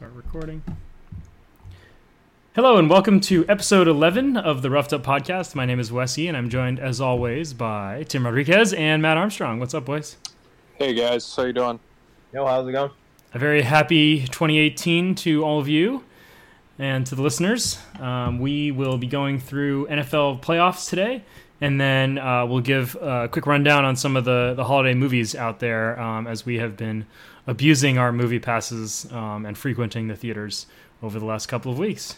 Start recording. Hello and welcome to episode 11 of the Roughed Up Podcast. My name is Wesy and I'm joined as always by Tim Rodriguez and Matt Armstrong. What's up, boys? Hey guys, how you doing? Yo, how's it going? A very happy 2018 to all of you and to the listeners. Um, we will be going through NFL playoffs today, and then uh, we'll give a quick rundown on some of the, the holiday movies out there um, as we have been abusing our movie passes um, and frequenting the theaters over the last couple of weeks.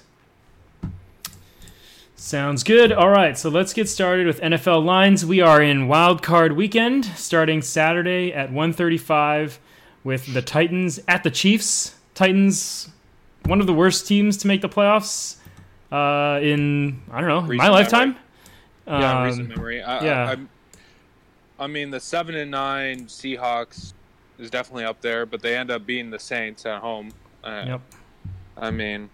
Sounds good. All right, so let's get started with NFL lines. We are in Wild Card Weekend, starting Saturday at 1:35 with the Titans at the Chiefs. Titans, one of the worst teams to make the playoffs uh, in I don't know Recent my lifetime. yeah, Um, recent memory. I, yeah. I, I'm- I mean, the seven and nine Seahawks is definitely up there, but they end up beating the Saints at home. Uh, Yep. I mean,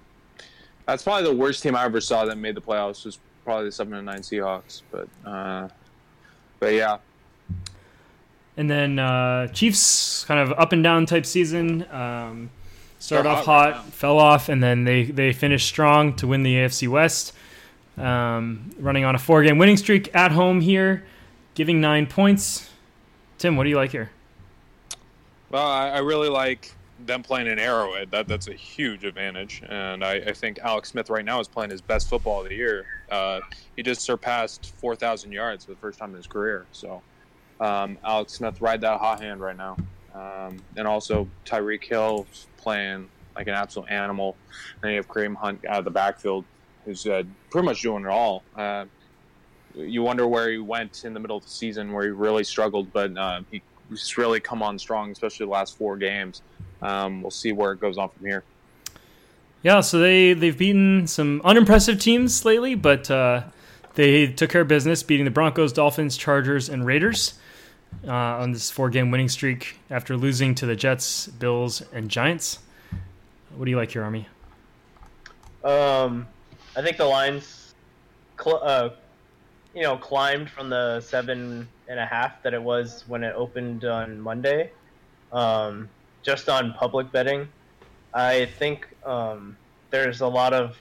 that's probably the worst team I ever saw that made the playoffs. Was probably the seven and nine Seahawks, but uh, but yeah, And then uh, Chiefs, kind of up and down type season. Um, started off hot right fell off, and then they they finished strong to win the AFC West. Um, running on a four game winning streak at home here, giving nine points. Tim, what do you like here? Well, I, I really like them playing in Arrowhead. That that's a huge advantage, and I, I think Alex Smith right now is playing his best football of the year. Uh, he just surpassed four thousand yards for the first time in his career. So, um, Alex Smith ride that hot hand right now, um, and also Tyreek Hill playing like an absolute animal. And you have Kareem Hunt out of the backfield, who's uh, pretty much doing it all. Uh, you wonder where he went in the middle of the season, where he really struggled, but uh, he he's really come on strong, especially the last four games. Um, we'll see where it goes on from here. Yeah, so they they've beaten some unimpressive teams lately, but uh, they took care of business, beating the Broncos, Dolphins, Chargers, and Raiders uh, on this four game winning streak after losing to the Jets, Bills, and Giants. What do you like here, Army? Um, I think the lines, cl- uh, you know, climbed from the seven and a half that it was when it opened on Monday. Um, just on public betting, I think um, there's a lot of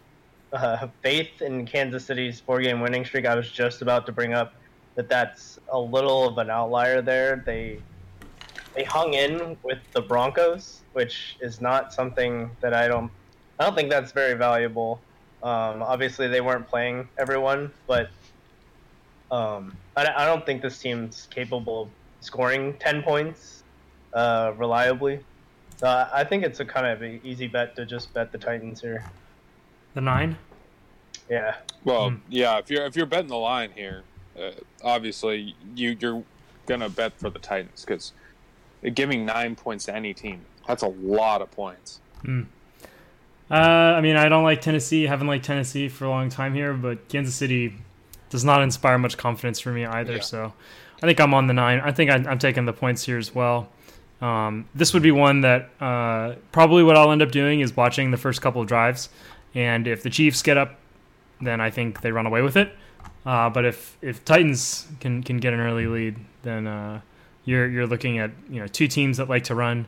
uh, faith in Kansas City's four-game winning streak. I was just about to bring up that that's a little of an outlier there. They they hung in with the Broncos, which is not something that I don't I don't think that's very valuable. Um, obviously, they weren't playing everyone, but um, I, I don't think this team's capable of scoring 10 points uh, reliably. So I, I think it's a kind of an easy bet to just bet the Titans here. The nine? Yeah. Well, Hmm. yeah, if you're if you're betting the line here, uh, obviously you you're gonna bet for the Titans because giving nine points to any team that's a lot of points. Uh, I mean, I don't like Tennessee. Haven't liked Tennessee for a long time here, but Kansas City does not inspire much confidence for me either. Yeah. So I think I'm on the nine. I think I, I'm taking the points here as well. Um, this would be one that uh, probably what I'll end up doing is watching the first couple of drives, and if the Chiefs get up, then I think they run away with it. Uh, but if if Titans can can get an early lead, then uh, you're you're looking at you know two teams that like to run,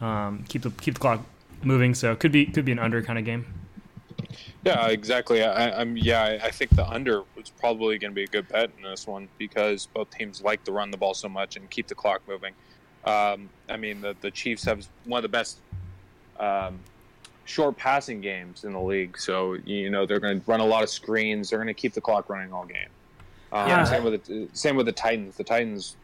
um, keep the keep the clock moving. So it could be could be an under kind of game. Yeah, exactly. I, I'm yeah, I, think the under was probably going to be a good bet in this one because both teams like to run the ball so much and keep the clock moving. Um, I mean, the the Chiefs have one of the best um, short passing games in the league, so you know they're going to run a lot of screens. They're going to keep the clock running all game. Um, Yeah. Same with the same with the Titans. The Titans,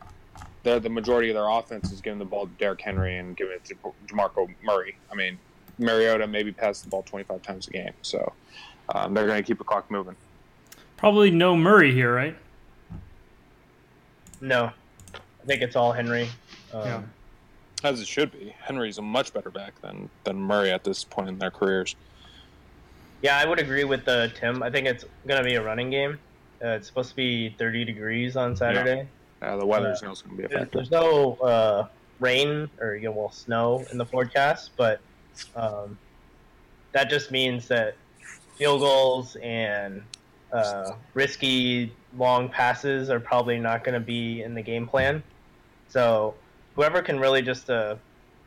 they're the majority of their offense is giving the ball to Derrick Henry and giving it to Demarco Murray. I mean, Mariota maybe passed the ball 25 times a game, so um, they're going to keep the clock moving. Probably no Murray here, right? No. I think it's all Henry. Um, Yeah. As it should be. Henry's a much better back than than Murray at this point in their careers. Yeah, I would agree with uh, Tim. I think it's going to be a running game. Uh, it's supposed to be 30 degrees on Saturday. Uh, the weather's also going to be a factor. There's no uh, rain or you know, well, snow in the forecast, but um, that just means that field goals and uh, risky long passes are probably not going to be in the game plan. So whoever can really just uh,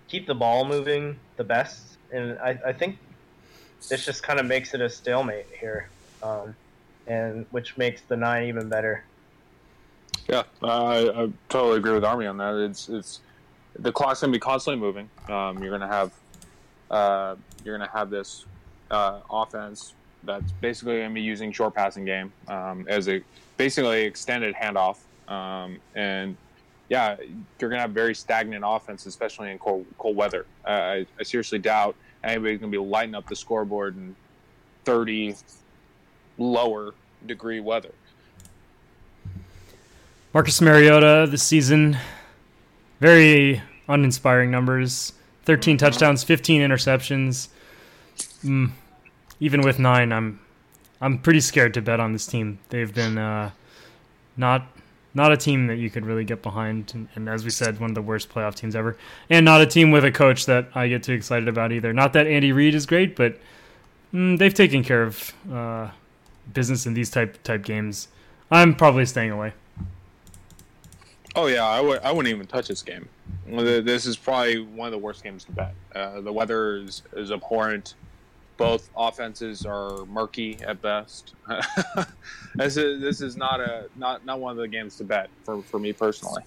keep the ball moving the best and I, I think this just kind of makes it a stalemate here, um, and which makes the nine even better. Yeah, I, I totally agree with Army on that. It's it's the clock's gonna be constantly moving. Um, you're gonna have uh, you're gonna have this uh, offense that's basically gonna be using short passing game um, as a basically extended handoff, um, and yeah, you're gonna have very stagnant offense, especially in cold, cold weather. Uh, I, I seriously doubt anybody's gonna be lighting up the scoreboard in 30 lower degree weather. Marcus Mariota this season, very uninspiring numbers 13 touchdowns, 15 interceptions. Mm, even with nine, I'm I'm pretty scared to bet on this team. They've been uh, not not a team that you could really get behind, and, and, as we said, one of the worst playoff teams ever, and not a team with a coach that I get too excited about either. Not that Andy Reid is great, but mm, they've taken care of uh, business in these type type games. I'm probably staying away. Oh yeah, I w- I wouldn't even touch this game. This is probably one of the worst games to bet. Uh, the weather is, is abhorrent. Both offenses are murky at best. this is this is not a not not one of the games to bet for, for me personally.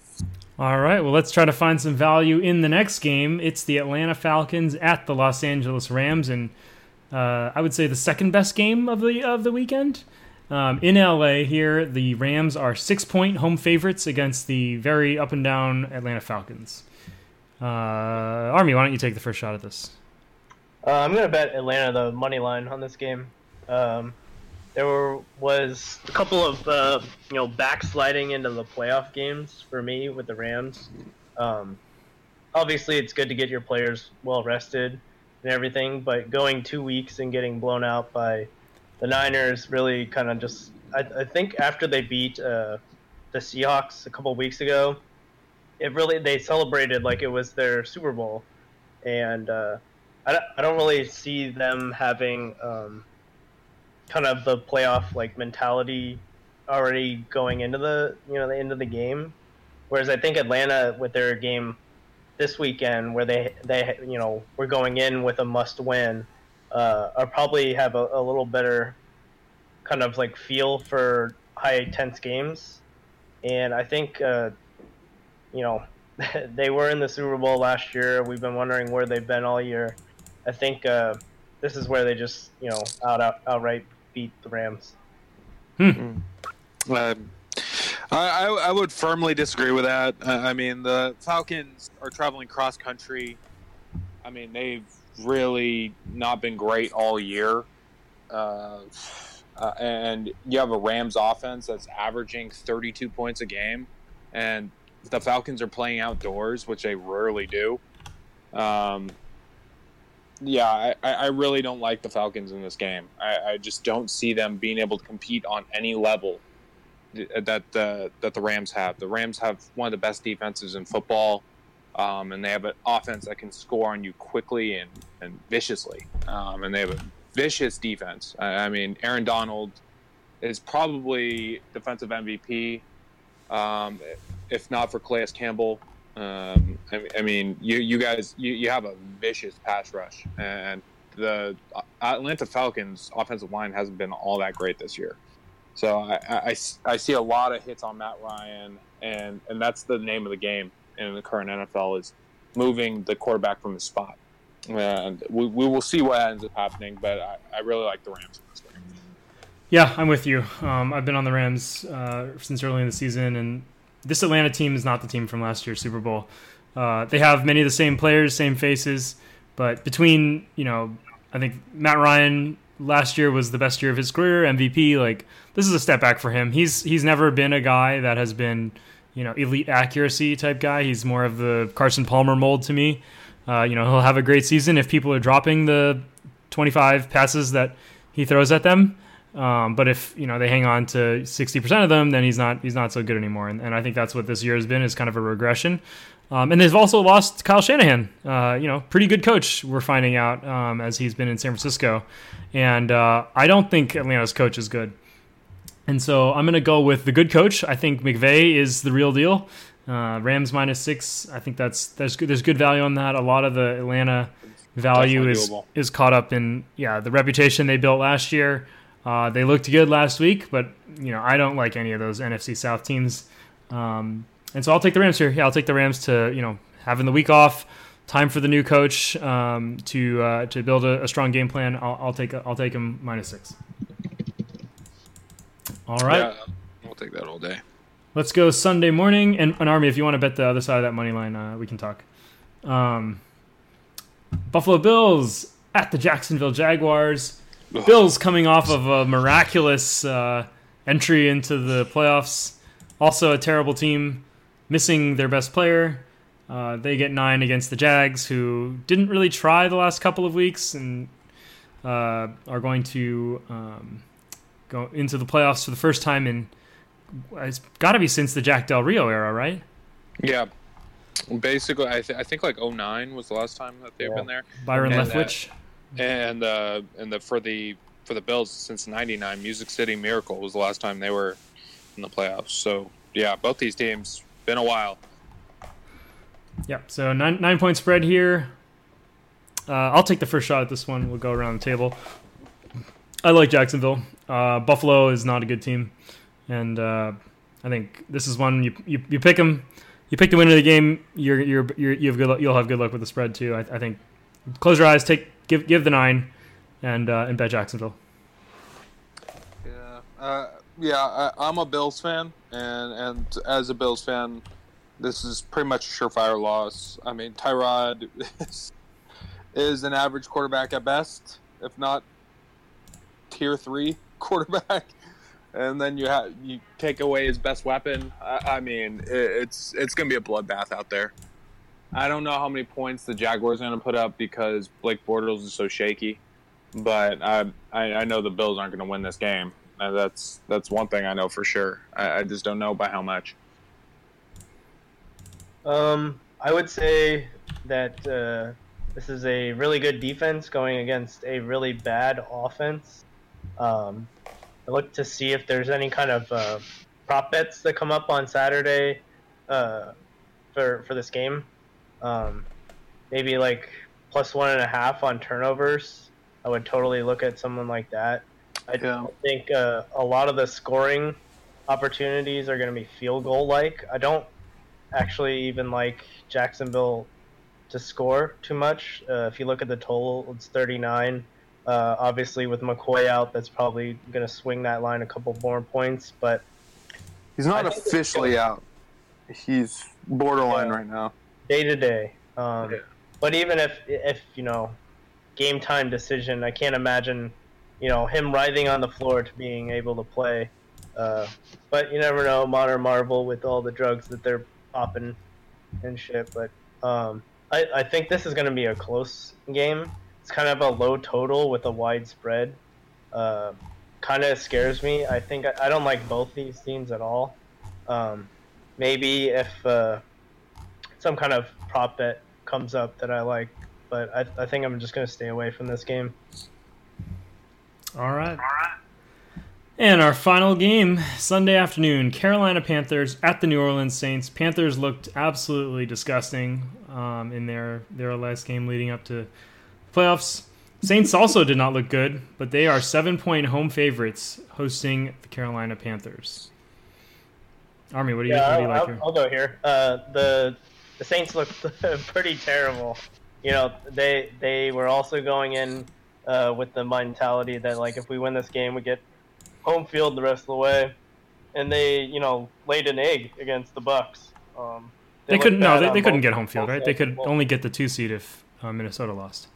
All right, well let's try to find some value in the next game. It's the Atlanta Falcons at the Los Angeles Rams, and uh, I would say the second best game of the of the weekend. Um, in LA, here the Rams are six point home favorites against the very up and down Atlanta Falcons. Uh, Army, why don't you take the first shot at this? Uh, I'm gonna bet Atlanta the money line on this game. Um, there were, was a couple of uh, you know backsliding into the playoff games for me with the Rams. Um, obviously, it's good to get your players well rested and everything, but going two weeks and getting blown out by the Niners really kind of just. I, I, think after they beat uh, the Seahawks a couple weeks ago, it really they celebrated like it was their Super Bowl, and uh, I, I don't really see them having um, kind of the playoff like mentality already going into the you know the end of the game, whereas I think Atlanta with their game this weekend where they they you know were going in with a must win uh, are probably have a, a, little better kind of like feel for high tense games, and I think uh, you know they were in the Super Bowl last year. We've been wondering where they've been all year. I think uh, this is where they just you know out, out outright beat the Rams. Hmm. Uh, I, I would firmly disagree with that. I mean, the Falcons are traveling cross country. I mean, they've really not been great all year. Uh, uh, and you have a Rams offense that's averaging 32 points a game, and the Falcons are playing outdoors, which they rarely do. Um, yeah, I, I really don't like the Falcons in this game. I, I just don't see them being able to compete on any level that the that the Rams have. The Rams have one of the best defenses in football. Um, and they have an offense that can score on you quickly and, and viciously. Um, and they have a vicious defense. I, I, mean, Aaron Donald is probably defensive MVP, um, if not for Calais Campbell. Um, I, I, mean, you, you guys, you, you have a vicious pass rush. And the Atlanta Falcons offensive line hasn't been all that great this year. So I, I, I see a lot of hits on Matt Ryan, and, and that's the name of the game in the current NFL is moving the quarterback from his spot. And we, we will see what ends up happening, but I, I really like the Rams. Yeah, I'm with you. Um, I've been on the Rams uh, since early in the season, and this Atlanta team is not the team from last year's Super Bowl. Uh, they have many of the same players, same faces, but between you know, I think Matt Ryan last year was the best year of his career, MVP. Like this is a step back for him. He's he's never been a guy that has been you know elite accuracy type guy. He's more of the Carson Palmer mold to me. Uh, you know, he'll have a great season if people are dropping the 25 passes that he throws at them. Um, but if you know they hang on to 60% of them, then he's not he's not so good anymore. And, and I think that's what this year has been is kind of a regression. Um, and they've also lost Kyle Shanahan. Uh, you know, pretty good coach. We're finding out um, as he's been in San Francisco, and uh, I don't think Atlanta's coach is good. And so I'm going to go with the good coach. I think McVay is the real deal. Uh, Rams minus six. I think that's there's good, there's good value on that. A lot of the Atlanta value Definitely is doable. is caught up in yeah the reputation they built last year. Uh, they looked good last week, but you know I don't like any of those NFC South teams, um, and so I'll take the Rams here. Yeah, I'll take the Rams to you know having the week off, time for the new coach um, to uh, to build a, a strong game plan. I'll, I'll take I'll take him minus six. All right. Yeah, we'll take that all day. Let's go Sunday morning. And an army, if you want to bet the other side of that money line, uh, we can talk. Um, Buffalo Bills at the Jacksonville Jaguars. Ugh. Bills coming off of a miraculous uh, entry into the playoffs. Also, a terrible team, missing their best player. Uh, they get nine against the Jags, who didn't really try the last couple of weeks and uh, are going to um, go into the playoffs for the first time in it's got to be since the Jack Del Rio era, right? Yeah. Basically, I, th- I think like 09 was the last time that they've Yeah. been there, Byron And, uh, Leftwich. And uh, and the for the for the Bills since '99, Music City Miracle was the last time they were in the playoffs. So yeah, both these teams been a while. Yeah, so nine nine point spread here. Uh, I'll take the first shot at this one. We'll go around the table. I like Jacksonville. Uh, Buffalo is not a good team, and uh, I think this is one you you, you pick them. You pick the winner of the game. You're you're, you're, you have good. You'll have good luck with the spread too. I, I think. Close your eyes. Take give give the nine, and uh, and bet Jacksonville. Yeah, uh, yeah. I, I'm a Bills fan, and and as a Bills fan, this is pretty much a surefire loss. I mean, Tyrod is, is an average quarterback at best, if not tier three quarterback. And then you have you take away his best weapon. I, I mean, it, it's it's gonna be a bloodbath out there. I don't know how many points the Jaguars are gonna put up because Blake Bortles is so shaky but I, I I know the Bills aren't going to win this game. And that's that's one thing I know for sure. I, I just don't know by how much. Um, I would say that uh, this is a really good defense going against a really bad offense. Um, I look to see if there's any kind of uh, prop bets that come up on Saturday uh, for for this game. Um, maybe like plus one and a half on turnovers. I would totally look at someone like that. I Yeah. think uh, a lot of the scoring opportunities are going to be field goal like. I don't actually even like Jacksonville to score too much. Uh, if you look at the total, it's 39. Uh, obviously, with McCoy out, that's probably going to swing that line a couple more points. But He's not I think it's officially out. He's borderline Yeah. right now. Day to day. Um, Yeah. But even if if you know game time decision, I can't imagine you know him writhing on the floor to being able to play. Uh, but you never know, modern Marvel with all the drugs that they're popping and shit. But um, I I think this is going to be a close game. It's kind of a low total with a wide spread. Uh, kind of scares me. I think I, I don't like both these teams at all. Um, maybe if uh, some kind of prop bet comes up that I like, but I, I think I'm just going to stay away from this game. All right. All right. And our final game, Sunday afternoon, Carolina Panthers at the New Orleans Saints. Panthers looked absolutely disgusting um, in their, their last game leading up to playoffs. Saints also did not look good, but they are seven point home favorites hosting the Carolina Panthers. Army, what do you, Yeah, what do you I'll, like here? I'll go here. Uh, the the Saints looked pretty terrible. You know, they they were also going in uh, with the mentality that like if we win this game, we get home field the rest of the way, and they you know laid an egg against the Bucks. Um, They looked couldn't. No, they, they couldn't get home field, right? They could of the ball. only get the two seed if uh, Minnesota lost.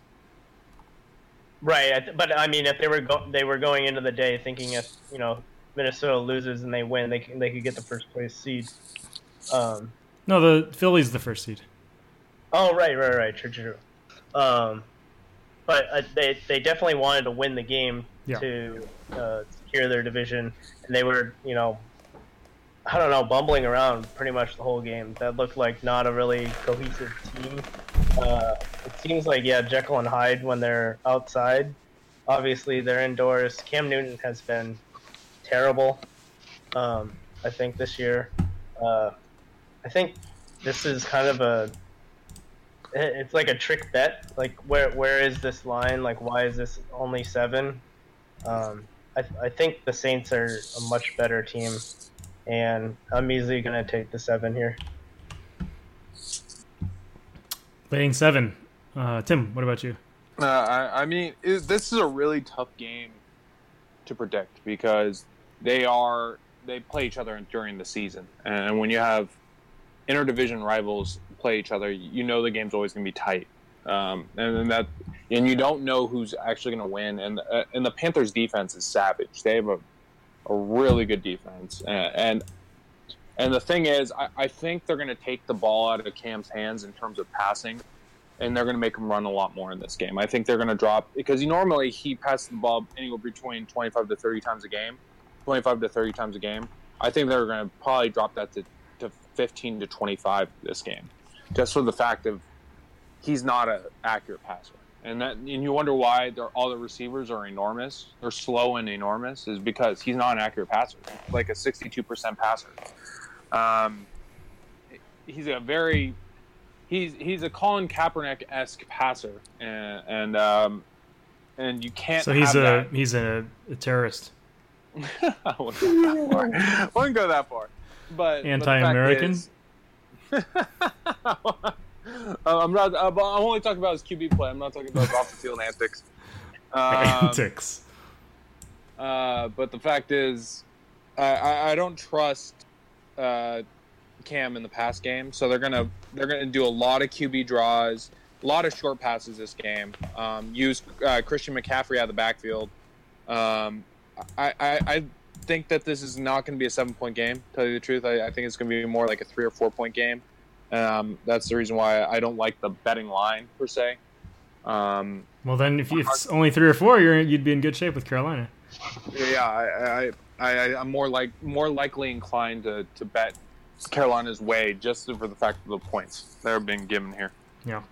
Right, but I mean, if they were go- they were going into the day thinking if you know Minnesota loses and they win, they can, they could get the first place seed. Um, No, the Philly's the first seed. oh right, right, right, true, true. true. Um, but uh, they they definitely wanted to win the game Yeah. to uh, secure their division, and they were you know. I don't know, bumbling around pretty much the whole game. That looked like not a really cohesive team. Uh, it seems like yeah, Jekyll and Hyde when they're outside. Obviously, they're indoors. Cam Newton has been terrible. Um, I think this year. Uh, I think this is kind of a. it's like a trick bet. Like where where is this line? Like why is this only seven? Um, I I think the Saints are a much better team, and I'm easily gonna take the seven here. Laying seven. Uh, Tim, what about you? Uh, I, I mean, it, this is a really tough game to predict because they are they play each other during the season, and when you have interdivision rivals play each other, you know the game's always going to be tight, um, and then that and you don't know who's actually going to win. And uh, and the Panthers' defense is savage. They have a a really good defense, and and, and the thing is, I, I think they're going to take the ball out of Cam's hands in terms of passing and they're going to make him run a lot more in this game. I think they're going to drop because he normally he passes the ball anywhere between 25 to 30 times a game, 25 to 30 times a game. I think they're going to probably drop that to 15 to 25 this game, just for the fact of he's not an accurate passer. And that and you wonder why all the receivers are enormous. They're slow and enormous is because he's not an accurate passer, like a 62% passer. Um, he's a very he's he's a Colin Kaepernick esque passer, and and um, and you can't. So he's a that. he's a, a terrorist. I wouldn't go that far. I wouldn't go that far. But anti-American. But I'm not. Uh, I'm only talking about his QB play. I'm not talking about his off the field antics. Um, antics. Uh, but the fact is, I, I don't trust uh, Cam in the pass game, so they're gonna they're gonna do a lot of QB draws, a lot of short passes this game. Um, use uh, Christian McCaffrey out of the backfield. Um, I, I, I think that this is not going to be a seven point game. Tell you the truth, I, I think it's going to be more like a three or four point game. Um, that's the reason why I don't like the betting line per se. Um, well, then if, it's only three or four, you're you'd be in good shape with Carolina. Yeah, I, I, I, I'm more like more likely inclined to, to bet Carolina's way just for the fact of the points that are being given here. Yeah.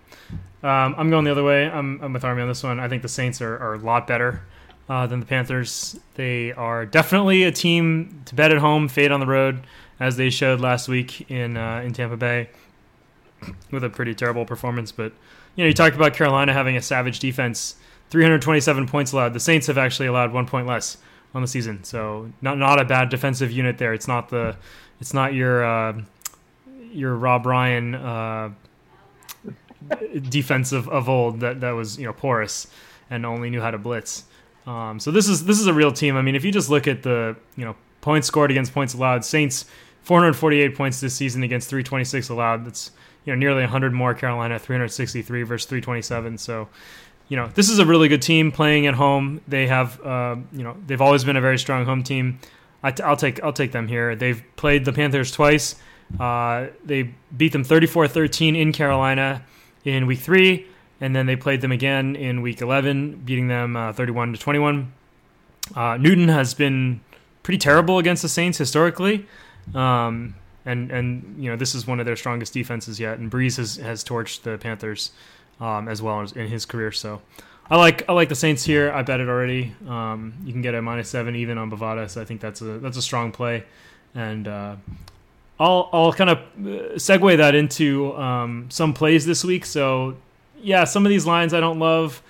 Um, I'm going the other way. I'm, I'm, with Army on this one. I think the Saints are, are a lot better uh, than the Panthers. They are definitely a team to bet at home, fade on the road, as they showed last week in uh, in Tampa Bay with a pretty terrible performance. But you know, you talked about Carolina having a savage defense, 327 points allowed. The Saints have actually allowed one point less on the season, so not not a bad defensive unit there. It's not the it's not your uh, your Rob Ryan uh, defensive of old that that was you know porous and only knew how to blitz. Um, so this is this is a real team. I mean, if you just look at the you know points scored against points allowed, Saints 448 points this season against 326 allowed. That's you know nearly 100 more. Carolina 363 versus 327. So you know this is a really good team playing at home. They have uh, you know they've always been a very strong home team. I t- I'll take I'll take them here. They've played the Panthers twice. Uh, they beat them 34-13 in Carolina in Week Three, and then they played them again in Week 11, beating them uh, 31 to 21. Uh, Newton has been pretty terrible against the Saints historically, um, and and you know this is one of their strongest defenses yet. And Brees has has torched the Panthers um, as well in his career. So I like I like the Saints here. I bet it already. Um, you can get a minus seven even on Bovada, so I think that's a that's a strong play. And uh, I'll I'll kind of uh, segue that into um, some plays this week. So yeah, some of these lines I don't love.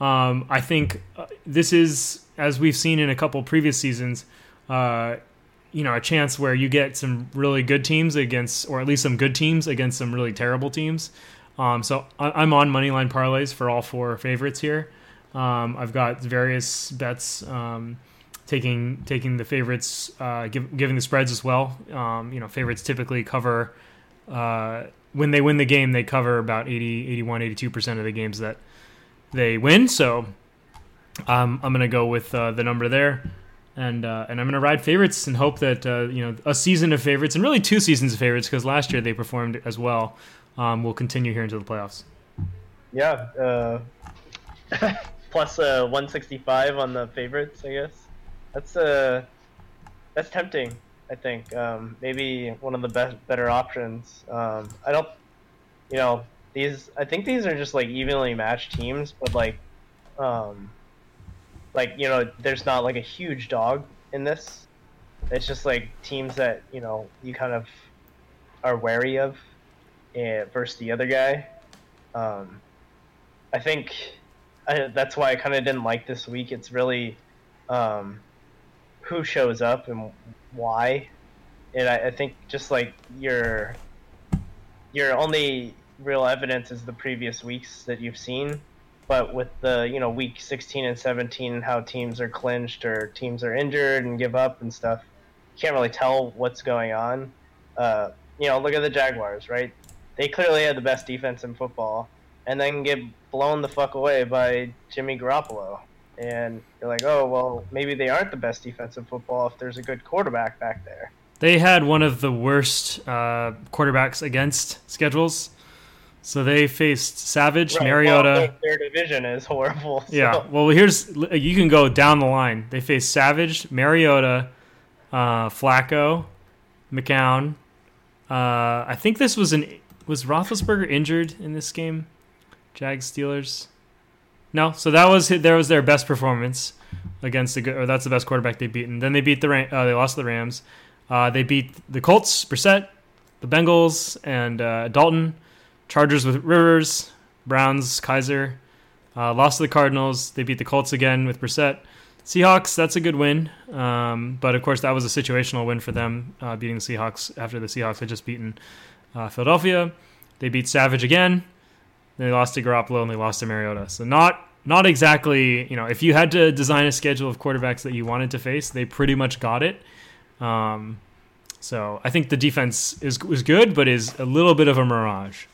Um, I think uh, this is as we've seen in a couple previous seasons. Uh, you know, a chance where you get some really good teams against, or at least some good teams against some really terrible teams. Um, so I, am on moneyline parlays for all four favorites here. Um, I've got various bets um, taking taking the favorites, uh, give, giving the spreads as well. Um, you know, favorites typically cover uh, when they win the game, they cover about 80, 81, 82 percent of the games that they win. So um, I'm going to go with uh, the number there. And, uh, and I'm going to ride favorites and hope that uh, you know a season of favorites and really two seasons of favorites because last year they performed as well um, will continue here into the playoffs. Yeah, uh, plus uh, 165 on the favorites, I guess. That's uh, that's tempting. I think um, maybe one of the best, better options. Um, I don't, you know, these. I think these are just like evenly matched teams, but like, um, like you know, there's not like a huge dog in this. It's just like teams that you know you kind of are wary of uh, versus the other guy. Um, I think I, that's why I kind of didn't like this week. It's really um, who shows up and why, and I, I think just like your your only real evidence is the previous weeks that you've seen. But with the you know week 16 and 17 and how teams are clinched or teams are injured and give up and stuff, you can't really tell what's going on. Uh, you know, look at the Jaguars, right? They clearly had the best defense in football, and then get blown the fuck away by Jimmy Garoppolo. And you're like, oh well, maybe they aren't the best defense in football if there's a good quarterback back there. They had one of the worst uh, quarterbacks against schedules. So they faced Savage, Right, Mariota. well, their, their division is horrible. so- Yeah. Well, here's you can go down the line. They faced Savage, Mariota, uh, Flacco, McCown. Uh, I think this was an was Roethlisberger injured in this game. Jags Steelers. No, so that was there was their best performance against the good, or that's the best quarterback they've beaten. Then they beat the uh, they lost to the Rams. Uh, they beat the Colts, Brissett, the Bengals, and uh, Dalton. Chargers with Rivers, Browns, Kizer. Uh, lost to the Cardinals. They beat the Colts again with Brissett. Seahawks, that's a good win. Um, but of course, that was a situational win for them, uh, beating the Seahawks after the Seahawks had just beaten uh, Philadelphia. They beat Savage again. They lost to Garoppolo and they lost to Mariota. So not not exactly, you know, if you had to design a schedule of quarterbacks that you wanted to face, they pretty much got it. Um, so I think the defense is was good, but is a little bit of a mirage.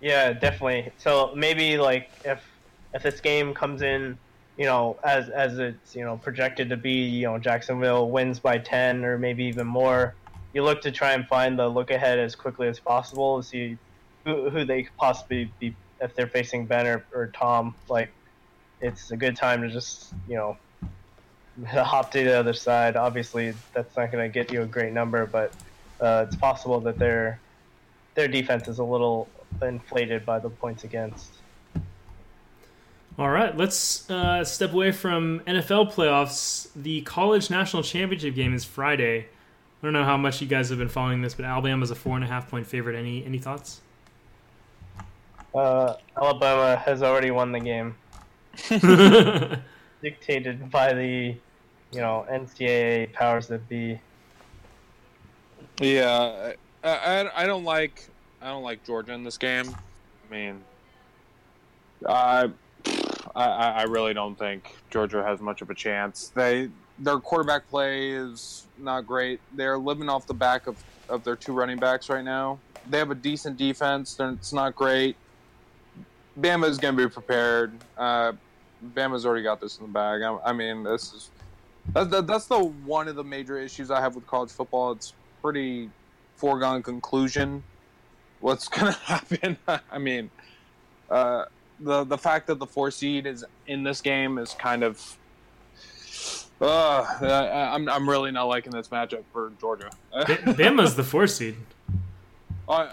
Yeah, definitely. So maybe like if if this game comes in, you know, as as it's you know projected to be, you know, Jacksonville wins by ten or maybe even more, you look to try and find the look ahead as quickly as possible to see who, who they could possibly be if they're facing Ben or, or Tom. Like, it's a good time to just you know hop to the other side. Obviously, that's not going to get you a great number, but uh, it's possible that their their defense is a little inflated by the points against. All right, let's uh, step away from NFL playoffs. The college national championship game is Friday. I don't know how much you guys have been following this, but Alabama's a four and a half point favorite. Any any thoughts? Uh, Alabama has already won the game, dictated by the, you know, NCAA powers that be. Yeah, I, I, I don't like I don't like Georgia in this game. I mean, I, I I really don't think Georgia has much of a chance. They their quarterback play is not great. They're living off the back of, of their two running backs right now. They have a decent defense. They're, it's not great. Bama is going to be prepared. Uh, Bama's already got this in the bag. I, I mean, this is that, that, that's the one of the major issues I have with college football. It's pretty foregone conclusion what's going to happen. I mean, uh, the the fact that the four seed is in this game is kind of. Uh, I- I'm I'm really not liking this matchup for Georgia. Bama's the four seed. Uh,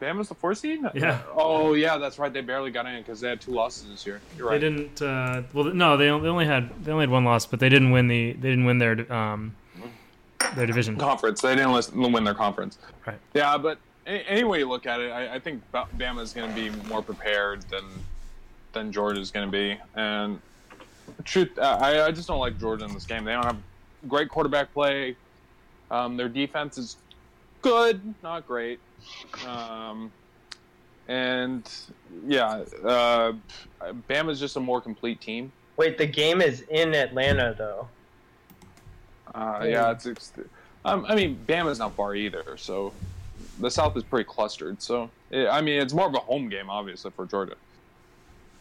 Bama's the four seed. Yeah. Oh yeah, that's right. They barely got in because they had two losses this year. You're right. They didn't. Uh, well, no, they only, had they only had one loss, but they didn't win the they didn't win their um their division. conference. They didn't win their conference. Right. Yeah, but any, any way you look at it, I, I think Ba- Bama's going to be more prepared than than Georgia's going to be. And truth, I, I just don't like Georgia in this game. They don't have great quarterback play. Um, their defense is good, not great. Um, and yeah, uh, Bama's just a more complete team. Wait, the game is in Atlanta though. Uh, yeah, it's. it's um, I mean, Bama's not far either, so the South is pretty clustered. So, it, I mean, it's more of a home game, obviously, for Georgia.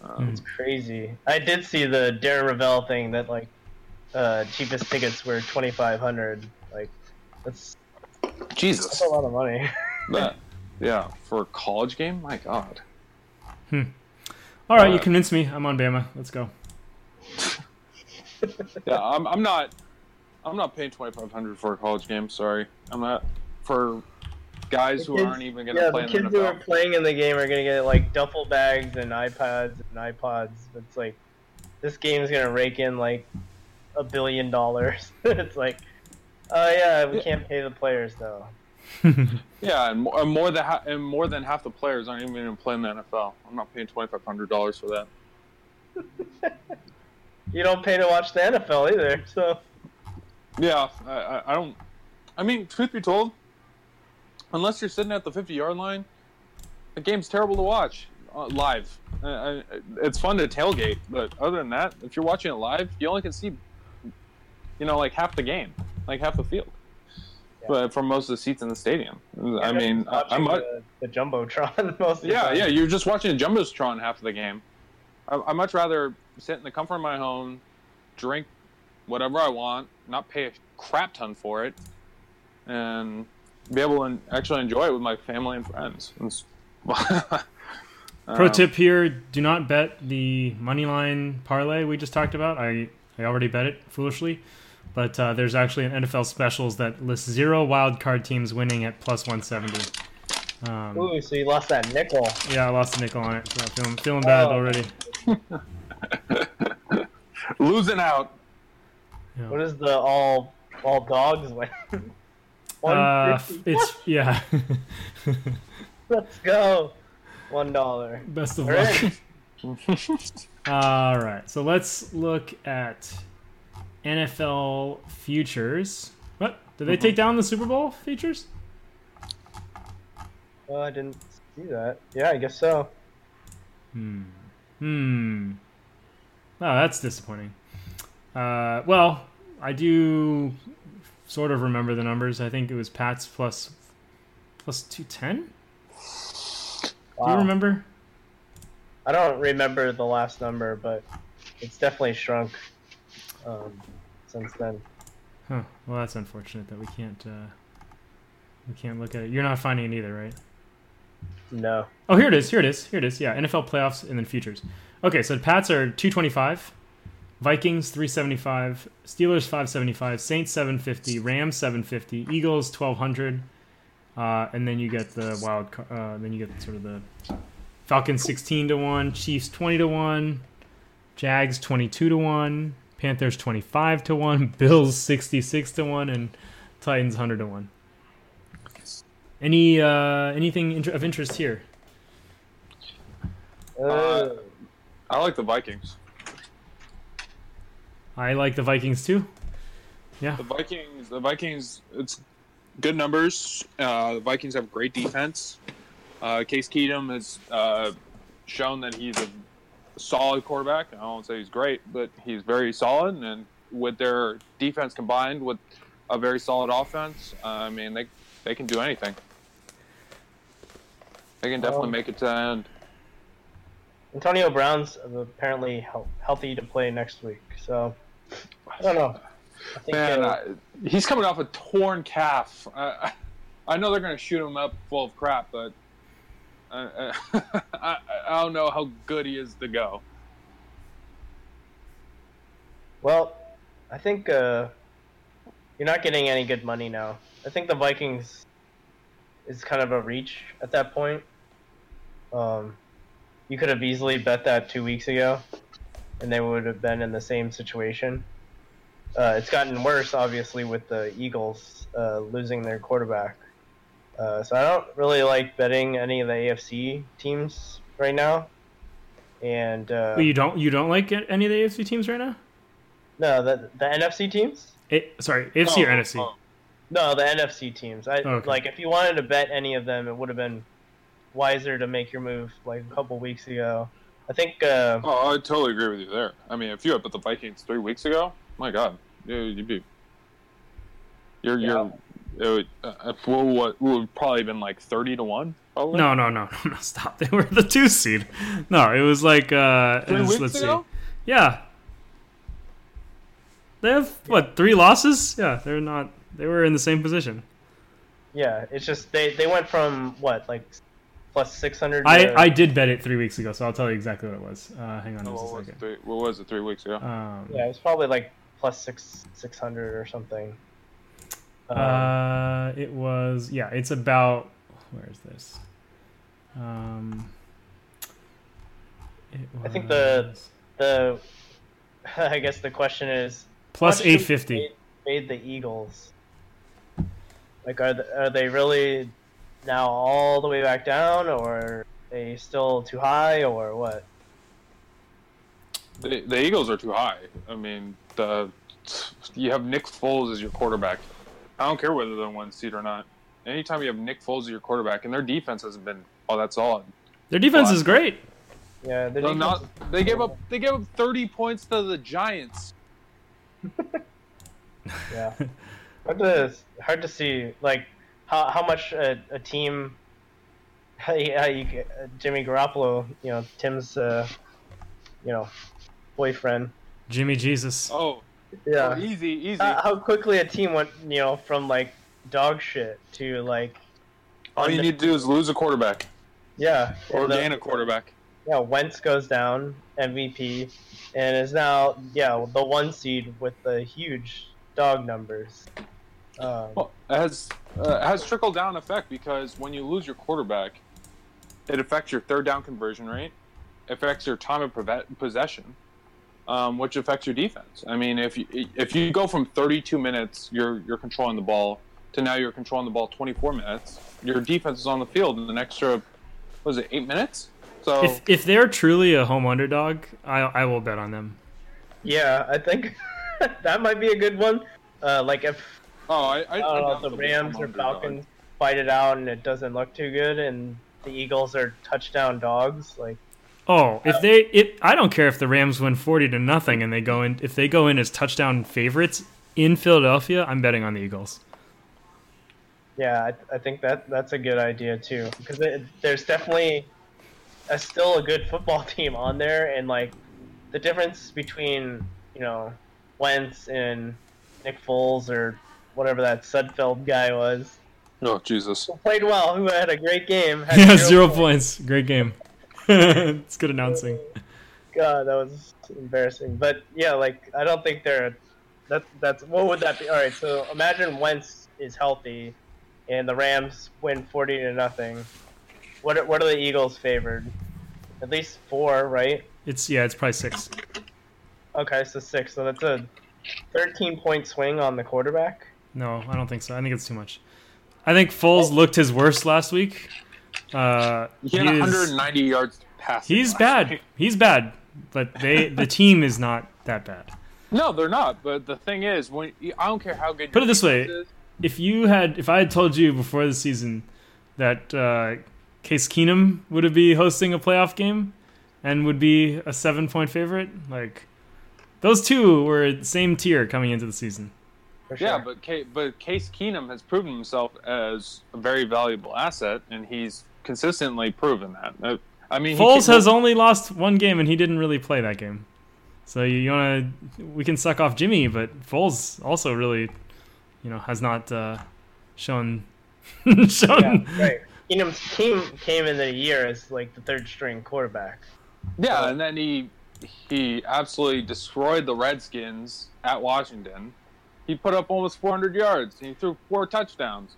Um, It's crazy. I did see the Darren Rovell thing that like uh, cheapest tickets were twenty five hundred. Like that's, Jesus, that's a lot of money. that, yeah, for a college game, my God. All right, you Uh, convinced me. I'm on Bama. Let's go. Yeah, I'm, I'm not. I'm not paying twenty five hundred for a college game. Sorry, I'm not for guys who kids- aren't even going to yeah, play the in the kids who are playing in the game are gonna get like duffel bags and iPads and iPods. It's like this game is gonna rake in like a billion dollars. it's like, oh yeah, we Yeah. can't pay the players though. Yeah, and more, and more than ha- and more than half the players aren't even going to play in the NFL. I'm not paying twenty five hundred dollars for that. You don't pay to watch the NFL either, so Yeah, I, I, I don't. I mean, truth be told, unless you're sitting at the 50 yard line, the game's terrible to watch uh, live. Uh, I, it's fun to tailgate, but other than that, if you're watching it live, you only can see, you know, like half the game, like half the field. Yeah. But from most of the seats in the stadium, I You're mean, I, watching I'm much, the, the jumbotron most of the yeah, yeah. You're just watching a jumbotron half of the game. I, I much rather sit in the comfort of my home, drink whatever I want, not pay a crap ton for it, and be able to actually enjoy it with my family and friends. Pro Um, tip here: Do not bet the money line parlay we just talked about. I I already bet it foolishly, but uh, there's actually an NFL specials that lists zero wild card teams winning at plus 170. Um, Ooh, so you lost that nickel. yeah, I lost a nickel on it. So I'm feeling feeling bad Oh. already. losing out. Yeah. What is the all all dogs win? Uh, it's yeah. Let's go. One dollar. Best of All luck. right. All right, so let's look at NFL futures. What did they take down the Super Bowl futures? Oh, I didn't see that. Yeah, I guess so. Hmm. Hmm. Oh, that's disappointing. Uh, well, I do sort of remember the numbers. I think it was Pats plus plus two ten. Do you remember? I don't remember the last number, but it's definitely shrunk um, since then. Huh. Well, that's unfortunate that we can't uh, we can't look at it. You're not finding it either, right? No. Oh, here it is. Here it is. Here it is. Yeah, NFL playoffs and then futures. Okay, so the Pats are 225, Vikings 375, Steelers 575, Saints 750, Rams 750, Eagles 1200, uh, and then you get the wild. Uh, then you get sort of the Falcons 16 to one, Chiefs 20 to one, Jags 22 to one, Panthers 25 to one, Bills 66 to one, and Titans 100 to one. Any uh, anything of interest here? Uh, I like the Vikings. I like the Vikings too. Yeah. The Vikings. The Vikings. It's good numbers. Uh, the Vikings have great defense. Uh, Case Keenum has uh, shown that he's a solid quarterback. I don't say he's great, but he's very solid. And with their defense combined with a very solid offense, I mean they they can do anything. They can definitely Um, make it to the end. Antonio Brown's apparently healthy to play next week, so I don't know. I think Man, uh, I, he's coming off a torn calf. I, I know they're going to shoot him up full of crap, but I, I, don't know how good he is to go. Well, I think uh, you're not getting any good money now. I think the Vikings is kind of a reach at that point. Um, you could have easily bet that two weeks ago, and they would have been in the same situation. Uh, it's gotten worse, obviously, with the Eagles uh, losing their quarterback. Uh, so I don't really like betting any of the AFC teams right now. And uh, Wait, you don't you don't like any of the AFC teams right now? no, the the NFC teams. A- sorry, AFC or Oh, NFC? oh. No, the NFC teams. I Okay. like if you wanted to bet any of them, it would have been wiser to make your move like a couple weeks ago. I think. Uh, Oh, I totally agree with you there. I mean, if you had put the Vikings three weeks ago, my God, you- you'd be. You're, you're, it would, uh, what, what would probably been like 30 to 1? Probably? No, no, no, no, no, stop. They were the two seed. No, it was like uh it Three was- weeks let's ago? see. Yeah. They have what, three losses? Yeah, they're not they were in the same position. yeah, it's just they they went from what like plus six hundred. I, I did bet it three weeks ago, so I'll tell you exactly what it was. Uh, hang on Oh, just what, a was it second. three, what was it three weeks ago? Um, yeah, it was probably like plus six six hundred or something. Uh, it was yeah. It's about where is this? Um, it I think the- the I guess the question is plus eight fifty how much should eight we fifty. Fade, fade the Eagles. Like, are th- are they really now all the way back down, or are they still too high, or what? The, the Eagles are too high. I mean, the you have Nick Foles as your quarterback. I don't care whether they're one seed or not. Anytime you have Nick Foles as your quarterback, and their defense hasn't been all that solid. Their defense is great. Yeah, They're defense not. They gave up. They gave up 30 points to the Giants. Yeah, hard to hard to see like how how much a, a team. How you, how you uh, Jimmy Garoppolo, you know Tim's, uh, you know, boyfriend. Jimmy Jesus. Oh, Yeah. oh, easy, easy. Uh, how quickly a team went, you know, from like dog shit to like. all you need to do is lose a quarterback Yeah. or the- gain a quarterback. Yeah, Wentz goes down, MVP, and is now yeah the one seed with the huge dog numbers. Um, Well, it has uh, it has trickle down effect because when you lose your quarterback, it affects your third down conversion rate, affects your time of preve- possession, um, which affects your defense. I mean, if you if you go from 32 minutes you're you're controlling the ball to now you're controlling the ball 24 minutes, your defense is on the field in an extra was it eight minutes? So If if they're truly a home underdog, I I will bet on them. yeah, I think that might be a good one. Uh, like if oh, I, I, I don't know, I the Rams or be a home Falcons fight it out and it doesn't look too good, and the Eagles are touchdown dogs, like Oh, if uh, they it I don't care if the Rams win 40 to nothing and they go in if they go in as touchdown favorites in Philadelphia, I'm betting on the Eagles. Yeah, I, I think that that's a good idea too because it, there's definitely a, still a good football team on there, and like the difference between you know Wentz and Nick Foles or whatever that Sudfeld guy was Oh Jesus! played well, who had a great game. Had Yeah, zero points. Great game. it's good announcing. God, that was embarrassing. But yeah, like I don't think they're. That that's what would that be? All right, so imagine Wentz is healthy, and the Rams win forty to nothing. What are, what are the Eagles favored? At least four, right? It's yeah, it's probably 6. Okay, so six. So that's a thirteen point swing on the quarterback. No, I don't think so. I think it's too much. I think Foles looked his worst last week. Uh, He had he is- 190 yards passing. He's bad. week. He's bad, but they the team is not that bad. No, they're not. But the thing is, when I don't care how good. You Put it this way. is, If you had, if I had told you before the season that uh, Case Keenum would be hosting a playoff game and would be a seven point favorite, like those two were the same tier coming into the season. Sure. Yeah, but Ca- but Case Keenum has proven himself as a very valuable asset, and he's consistently proven that. Uh, I mean, Foles can- has only lost one game and he didn't really play that game. So you, you want to, we can suck off Jimmy, but Foles also really, you know, has not uh, shown shown. yeah, right. Keenum's team came in the year as like the third string quarterback. Yeah, and then he he absolutely destroyed the Redskins at Washington. He put up almost 400 yards. He threw four touchdowns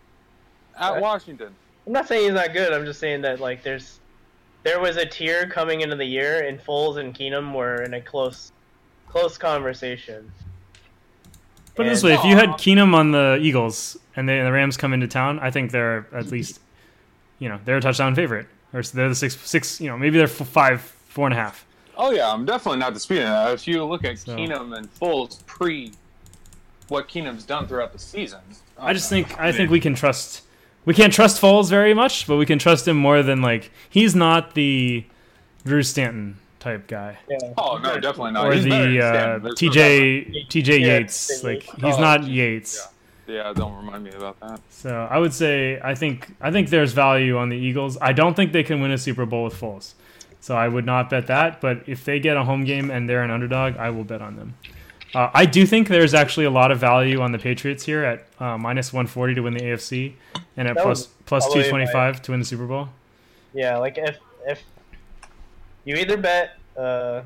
at Okay. Washington. I'm not saying he's not good. I'm just saying that like there's there was a tier coming into the year, and Foles and Keenum were in a close close conversation. Put it this way: if you had Keenum on the Eagles and, they, and the Rams come into town, I think they're at least, you know, they're a touchdown favorite, or they're the six six. You know, maybe they're five, four and a half. Oh yeah, I'm definitely not disputing that. If you look at So- Keenum and Foles pre what Keenum's done throughout the season, I just uh, think I think we can trust. We can't trust Foles very much, but we can trust him more than like he's not the Drew Stanton type guy Yeah. Oh no, definitely not. or He's better the than uh, Stanton. No TJ TJ Yeah, Yates. Like he's Oh, not geez, Yates. doubt. Yeah, don't remind me about that. So I would say I think I think there's value on the Eagles. I don't think they can win a Super Bowl with Foles. So I would not bet that. But if they get a home game and they're an underdog, I will bet on them. Uh, I do think there's actually a lot of value on the Patriots here at uh, minus 140 to win the AFC and at plus plus probably 225 to win the Super Bowl. Yeah, like if if you either bet uh,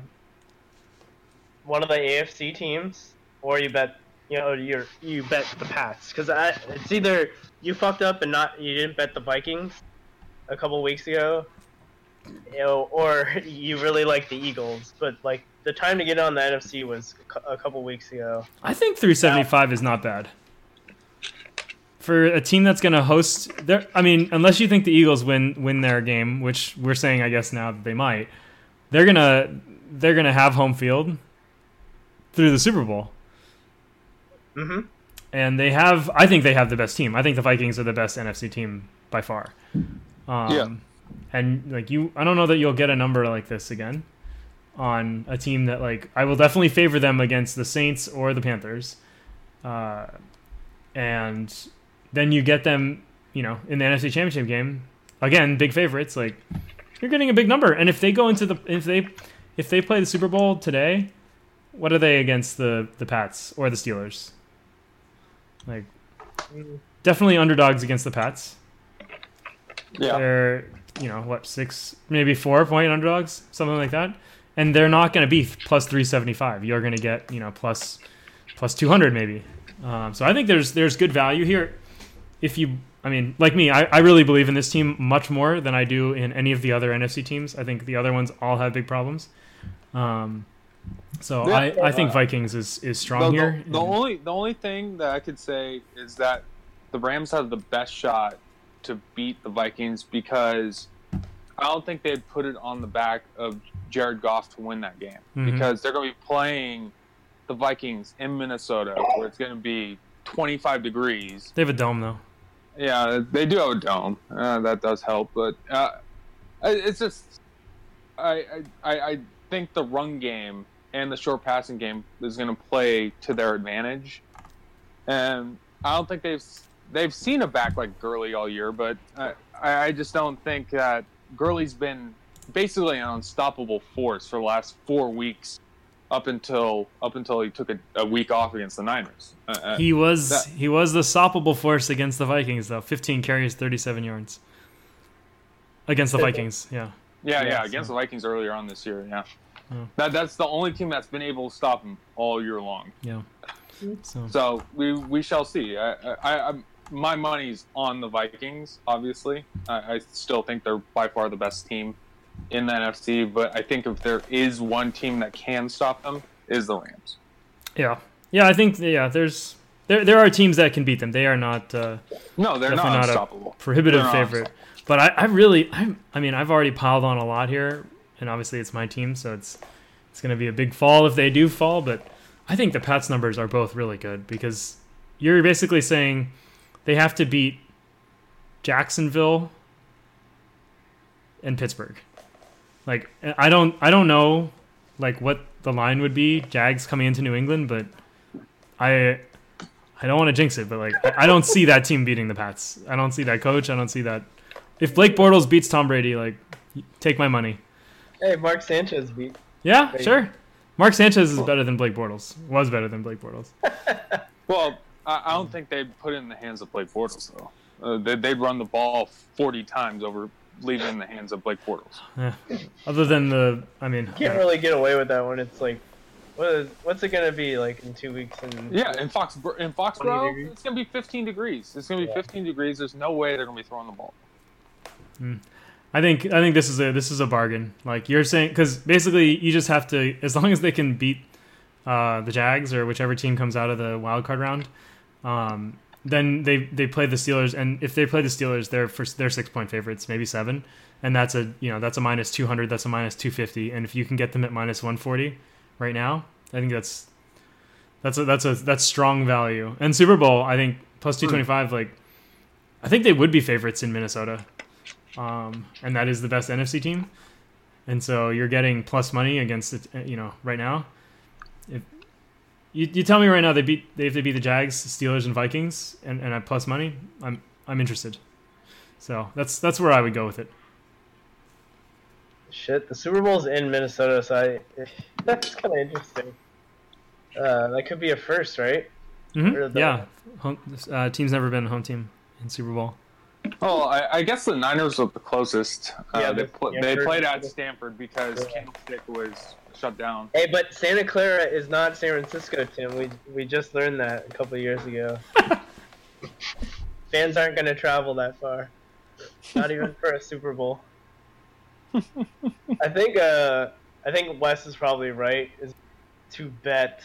one of the AFC teams or you bet you know you you bet the Pats because it's either you fucked up and not you didn't bet the Vikings a couple weeks ago, you know, or you really like the Eagles. But like the time to get on the NFC was a couple weeks ago. I think 375 is not bad. for a team that's going to host their I mean, unless you think the Eagles win win their game, which we're saying I guess now that they might, they're going to they're going to have home field through the Super Bowl. Mhm. And they have I think they have the best team. I think the Vikings are the best NFC team by far. Um, Yeah. And like you I don't know that you'll get a number like this again on a team that like I will definitely favor them against the Saints or the Panthers. Uh, and then you get them, you know, in the NFC Championship game. Again, big favorites. Like you're getting a big number, and if they go into the if they if they play the Super Bowl today, what are they against the the Pats or the Steelers? Like definitely underdogs against the Pats. Yeah. They're you know what six maybe four point underdogs something like that, and they're not going to be plus three seventy five. You're going to get you know plus plus two hundred maybe. Um, so I think there's there's good value here. If you, I mean, like me, I, I really believe in this team much more than I do in any of the other NFC teams. I think the other ones all have big problems. Um, so Yeah, I, I think uh, Vikings is is strong the, here. The, the and- only the only thing that I could say is that the Rams have the best shot to beat the Vikings because I don't think they'd put it on the back of Jared Goff to win that game Mhm. because they're going to be playing the Vikings in Minnesota where it's going to be 25 degrees. they have a dome though. Yeah, they do have a dome. Uh, that does help, but uh, it's just I, I I I think the run game and the short passing game is going to play to their advantage, and I don't think they've they've seen a back like Gurley all year, but I I just don't think that Gurley's been basically an unstoppable force for the last four weeks. Up until up until he took a, a week off against the Niners. Uh, uh, He was that- he was the stoppable force against the Vikings though. 15 carries, 37 yards against the Vikings. Yeah. Yeah, yeah, Yeah, against so- the Vikings earlier on this year. Yeah, Oh. that that's the only team that's been able to stop him all year long. Yeah. So So we we shall see. I, I, I my money's on the Vikings. Obviously, I, I still think they're by far the best team in the NFC. But I think if there is one team that can stop them, is the Rams. yeah, yeah. I think yeah. There's there there are teams that can beat them. They are not uh, No, they're not not a prohibitive not favorite. But I, I really I I mean I've already piled on a lot here, and obviously it's my team, so it's it's gonna be a big fall if they do fall. But I think the Pats numbers are both really good because you're basically saying they have to beat Jacksonville and Pittsburgh. Like I don't I don't know like what the line would be Jags coming into New England, but I I don't want to jinx it, but like I I don't see that team beating the Pats. I don't see that coach. I don't see that. If Blake Bortles beats Tom Brady, like take my money. Hey, Mark Sanchez beat. Yeah, Brady. sure. Mark Sanchez is better than Blake Bortles. Was better than Blake Bortles. Well, I, I don't think they'd put it in the hands of Blake Bortles though. Uh, they, they'd run the ball forty times over leaving it in the hands of Blake Bortles. Yeah. Other than the, I mean, you Can't really get away with that when it's like, what is, what's it gonna be like in two weeks? And Yeah, in Fox in 20 Foxborough, it's gonna be 15 degrees. It's gonna be Yeah. 15 degrees. There's no way they're gonna be throwing the ball. I think I think this is a this is a bargain. Like you're saying, because basically you just have to, as long as they can beat uh, the Jags or whichever team comes out of the wild card round, um, then they they play the Steelers, and if they play the Steelers, they're for they're six point favorites, maybe seven, and that's a you know that's a minus two hundred, that's a minus two fifty, and if you can get them at minus one forty right now, I think that's that's a that's a that's strong value. And Super Bowl, I think plus two twenty five, like I think they would be favorites in Minnesota um, and that is the best NFC team. And so you're getting plus money against it, you know, right now. If you, you tell me right now they beat they, if they beat the Jags, Steelers, and Vikings, and, and at plus money, I'm I'm interested. So that's that's where I would go with it. shit, the Super Bowl's in Minnesota, so I, that's kind of interesting. Uh, that could be a first, right? Mhm, the- Yeah, home, uh, team's never been a home team in Super Bowl. Oh, I, I guess the Niners were the closest. Uh, Yeah, they pl- they played at Stanford because Yeah. Candlestick was shut down. Hey, but Santa Clara is not San Francisco, Tim. We we just learned that a couple years ago. Fans aren't gonna travel that far, not even for a Super Bowl. I think uh I think Wes is probably right. Is to bet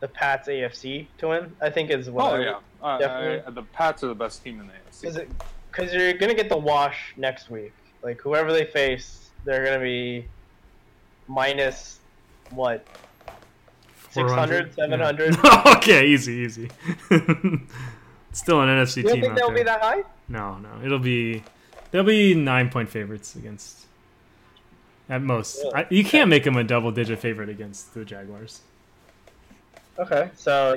the Pats AFC to win. I think is what. Oh I, yeah, uh, definitely. I, the Pats are the best team in the AFC. because you're gonna get the wash next week? Like whoever they face, they're gonna be minus what 600, 700. Yeah. okay, easy, easy. Still an NFC You don't team think out they'll there. be that high? No, no, it'll be they'll be nine point favorites against at most. Really? I, you can't make them a double digit favorite against the Jaguars. Okay, so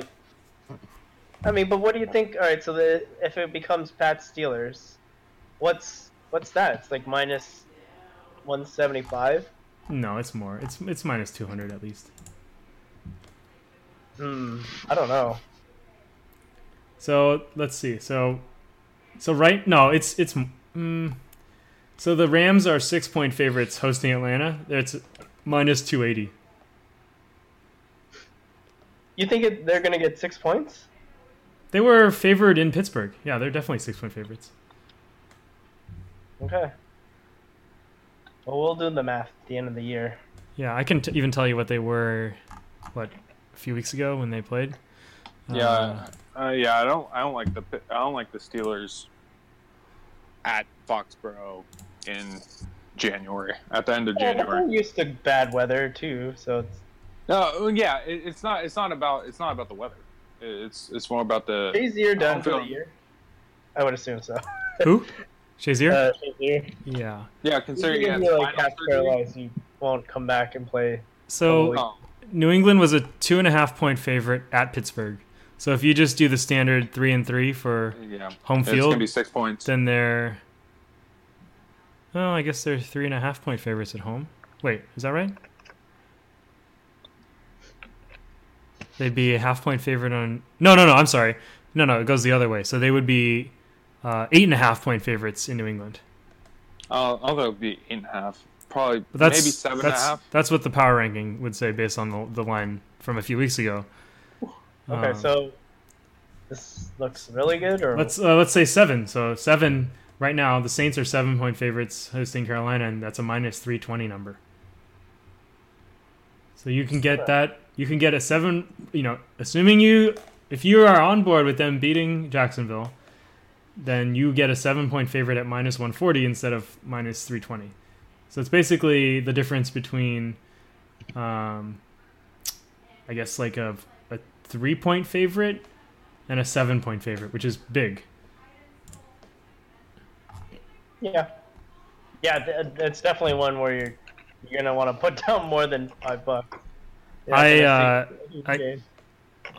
I mean, but what do you think? All right, so the if it becomes Pat Steelers, what's what's that? It's like minus one seventy five. No, it's more. It's it's minus two hundred at least. Hmm, I don't know. So let's see. So so right no, it's it's mm, so the Rams are six point favorites hosting Atlanta. It's minus two eighty. You think it, they're gonna get six points? They were favored in Pittsburgh. Yeah, they're definitely six point favorites. Okay. Well, we'll do the math at the end of the year. Yeah, I can t- even tell you what they were, what, a few weeks ago when they played. Yeah, uh, yeah. I don't. I don't like the. I don't like the Steelers at Foxborough in January. At the end of Yeah, January. we're used to bad weather too, so it's No, yeah. It, it's not. It's not about. It's not about the weather. It's. It's more about the. Shazier done for the year. I would assume so. Who? Shazier? Uh, Shazier. yeah. Yeah, considering gonna he be has like spinal half paralyzed. He won't come back and play. So Oh, New England was a two and a half point favorite at Pittsburgh. So if you just do the standard three and three for yeah. home field, It's gonna be six points. then they're. Oh, I guess they're three and a half point favorites at home. Wait, is that right? They'd be a half point favorite on. No, no, no. I'm sorry. No, no. It goes the other way. So they would be uh, eight and a half point favorites in New England. Uh, I'll go be eight and a half. Probably But that's maybe seven and a that's, half. That's what the power ranking would say based on the, the line from a few weeks ago. Okay, Um, so this looks really good, or let's uh, let's say seven. So seven right now. The Saints are seven point favorites hosting Carolina, and that's a minus three twenty number. So you can get that. You can get a seven. You know, assuming you if you are on board with them beating Jacksonville, then you get a seven point favorite at minus one forty instead of minus three twenty. So it's basically the difference between, um, I guess like a a three point favorite and a seven point favorite, which is big. yeah, yeah, it's definitely one where you're you're gonna want to put down more than five bucks. Yeah, I, uh, I-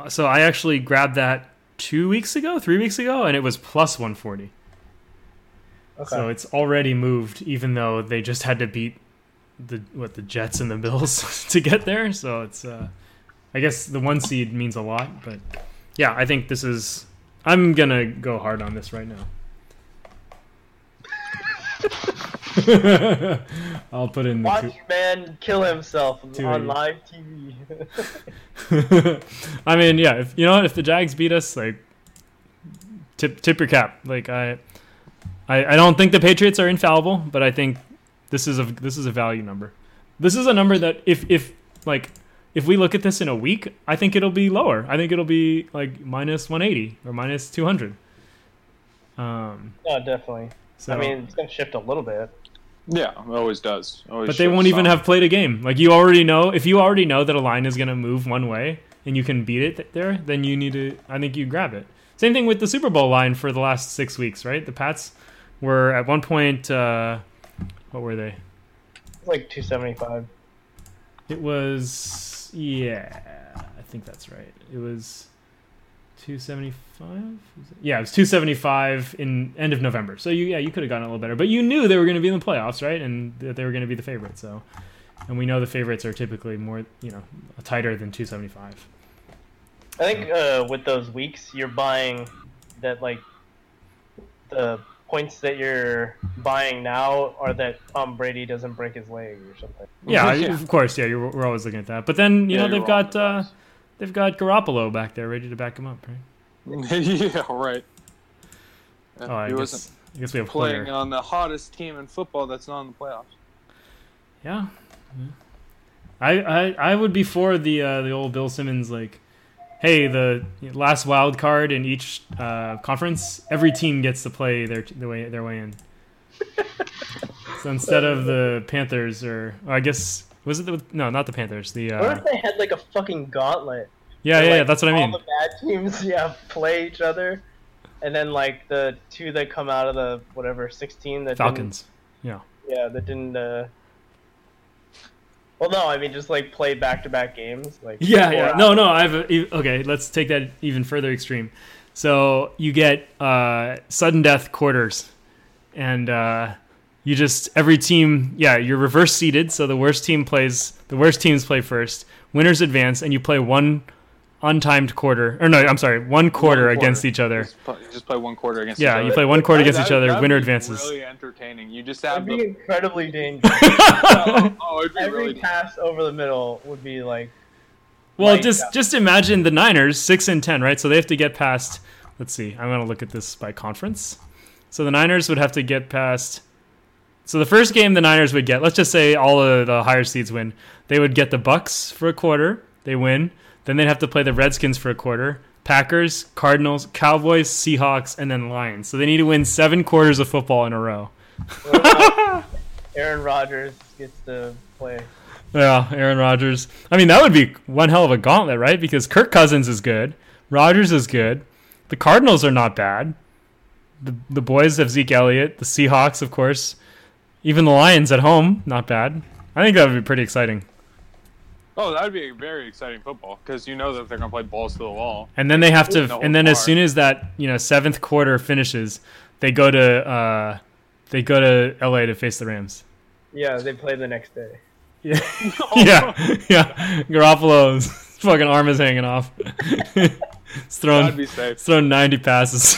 So I actually grabbed that two weeks ago, three weeks ago, and it was plus 140. okay. So it's already moved, even though they just had to beat the what the Jets and the Bills to get there. So it's, uh, I guess the one seed means a lot, but yeah, I think this is. I'm gonna go hard on this right now. I'll put in the Watch two. man kill himself on live TV. I mean, yeah, if you know what, if the Jags beat us, like tip tip your cap. Like I, I I don't think the Patriots are infallible, but I think this is a this is a value number. This is a number that if if like if we look at this in a week, I think it'll be lower. I think it'll be like minus 180 or minus 200. Um, no, definitely. so I mean, it's gonna shift a little bit. Yeah, always does. Always but they won't even have played a game. Like you already know, if you already know that a line is going to move one way and you can beat it th- there, then you need to. I think you grab it. Same thing with the Super Bowl line for the last six weeks, right? The Pats were at one point. Uh, what were they? Like two seventy five. It was yeah, I think that's right. It was two seventy five. Yeah, it was two seventy five in end of November. So you yeah you could have gotten a little better, but you knew they were going to be in the playoffs, right? And that they were going to be the favorite. So, and we know the favorites are typically more you know tighter than two seventy five. I think uh, with those weeks, you're buying that like the points that you're buying now are that Tom Brady doesn't break his leg or something. Yeah, Yeah. of course. Yeah, you're, we're always looking at that. But then you Yeah, know they've got uh. They've got Garoppolo back there ready to back him up, right? yeah, right. Oh, I he guess wasn't I guess we have playing Hoyer. on the hottest team in football that's not in the playoffs. Yeah. Yeah. I, I I would be for the uh, the old Bill Simmons like hey, the last wild card in each uh, conference, every team gets to play their their way their way in. so instead of the Panthers, or, or I guess was it the no, not the Panthers. The What uh, if they had like a fucking gauntlet? yeah, where, yeah, yeah, that's what I mean. All the bad teams, yeah, play each other, and then like the two that come out of the whatever sixteen that Falcons. Yeah. yeah, that didn't. uh Well, no, I mean just like play back to back games, like Yeah, yeah. hours. No, no. I've okay. Let's take that even further extreme. So you get uh, sudden death quarters, and uh, you just every team. Yeah, you're reverse seeded. So the worst team plays. The worst teams play first. Winners advance, and you play one untimed quarter. Or no, I'm sorry, one quarter, One against each other. Just play, just play one quarter against. Each other. Yeah, each you other. play one quarter against That- each other. that'd Winner be advances. Really entertaining. You just That'd have be the. incredibly dangerous. oh, it'd be Every really. pass over the middle would be like Well, Right, just yeah. just imagine the Niners six and ten, right? So they have to get past. Let's see. I'm gonna look at this by conference. So the Niners would have to get past. So the first game the Niners would get, let's just say all of the higher seeds win. They would get the Bucks for a quarter. They win. Then they'd have to play the Redskins for a quarter. Packers, Cardinals, Cowboys, Seahawks, and then Lions. So they need to win seven quarters of football in a row. Aaron Rodgers gets to play. Yeah, Aaron Rodgers. I mean, that would be one hell of a gauntlet, right? Because Kirk Cousins is good, Rodgers is good, the Cardinals are not bad. The the boys have Zeke Elliott, the Seahawks, of course, even the Lions at home, not bad. I think that would be pretty exciting. Oh, that would be a very exciting football because you know that they're gonna play balls to the wall. And then they have to, No and then as soon as that you know seventh quarter finishes, they go to uh, they go to LA to face the Rams. Yeah, they play the next day. Yeah, yeah, yeah. Garoppolo's fucking arm is hanging off. It's throwing That'd be safe. Throw 90 passes.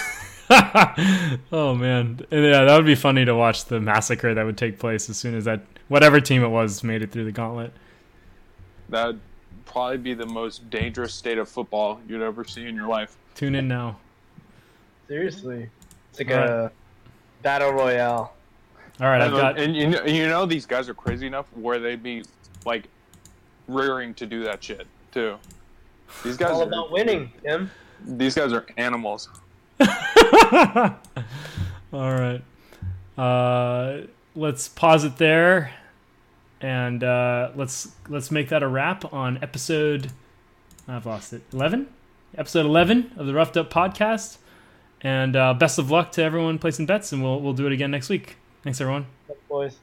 oh man, yeah, that would be funny to watch the massacre that would take place as soon as that whatever team it was made it through the gauntlet. That'd probably be the most dangerous state of football you'd ever see in your life. Tune in now. Seriously, it's like Alright. a battle royale. All right, I've and, uh, got and you know, you know these guys are crazy enough where they'd be like rearing to do that shit too. These guys All are about winning, Tim. These guys are animals. All right. Uh, let's pause it there, and uh, let's let's make that a wrap on episode. I've lost it. Eleven. Episode eleven of the Roughed Up Podcast. And uh, best of luck to everyone placing bets, and we'll we'll do it again next week. Thanks, everyone. Boys.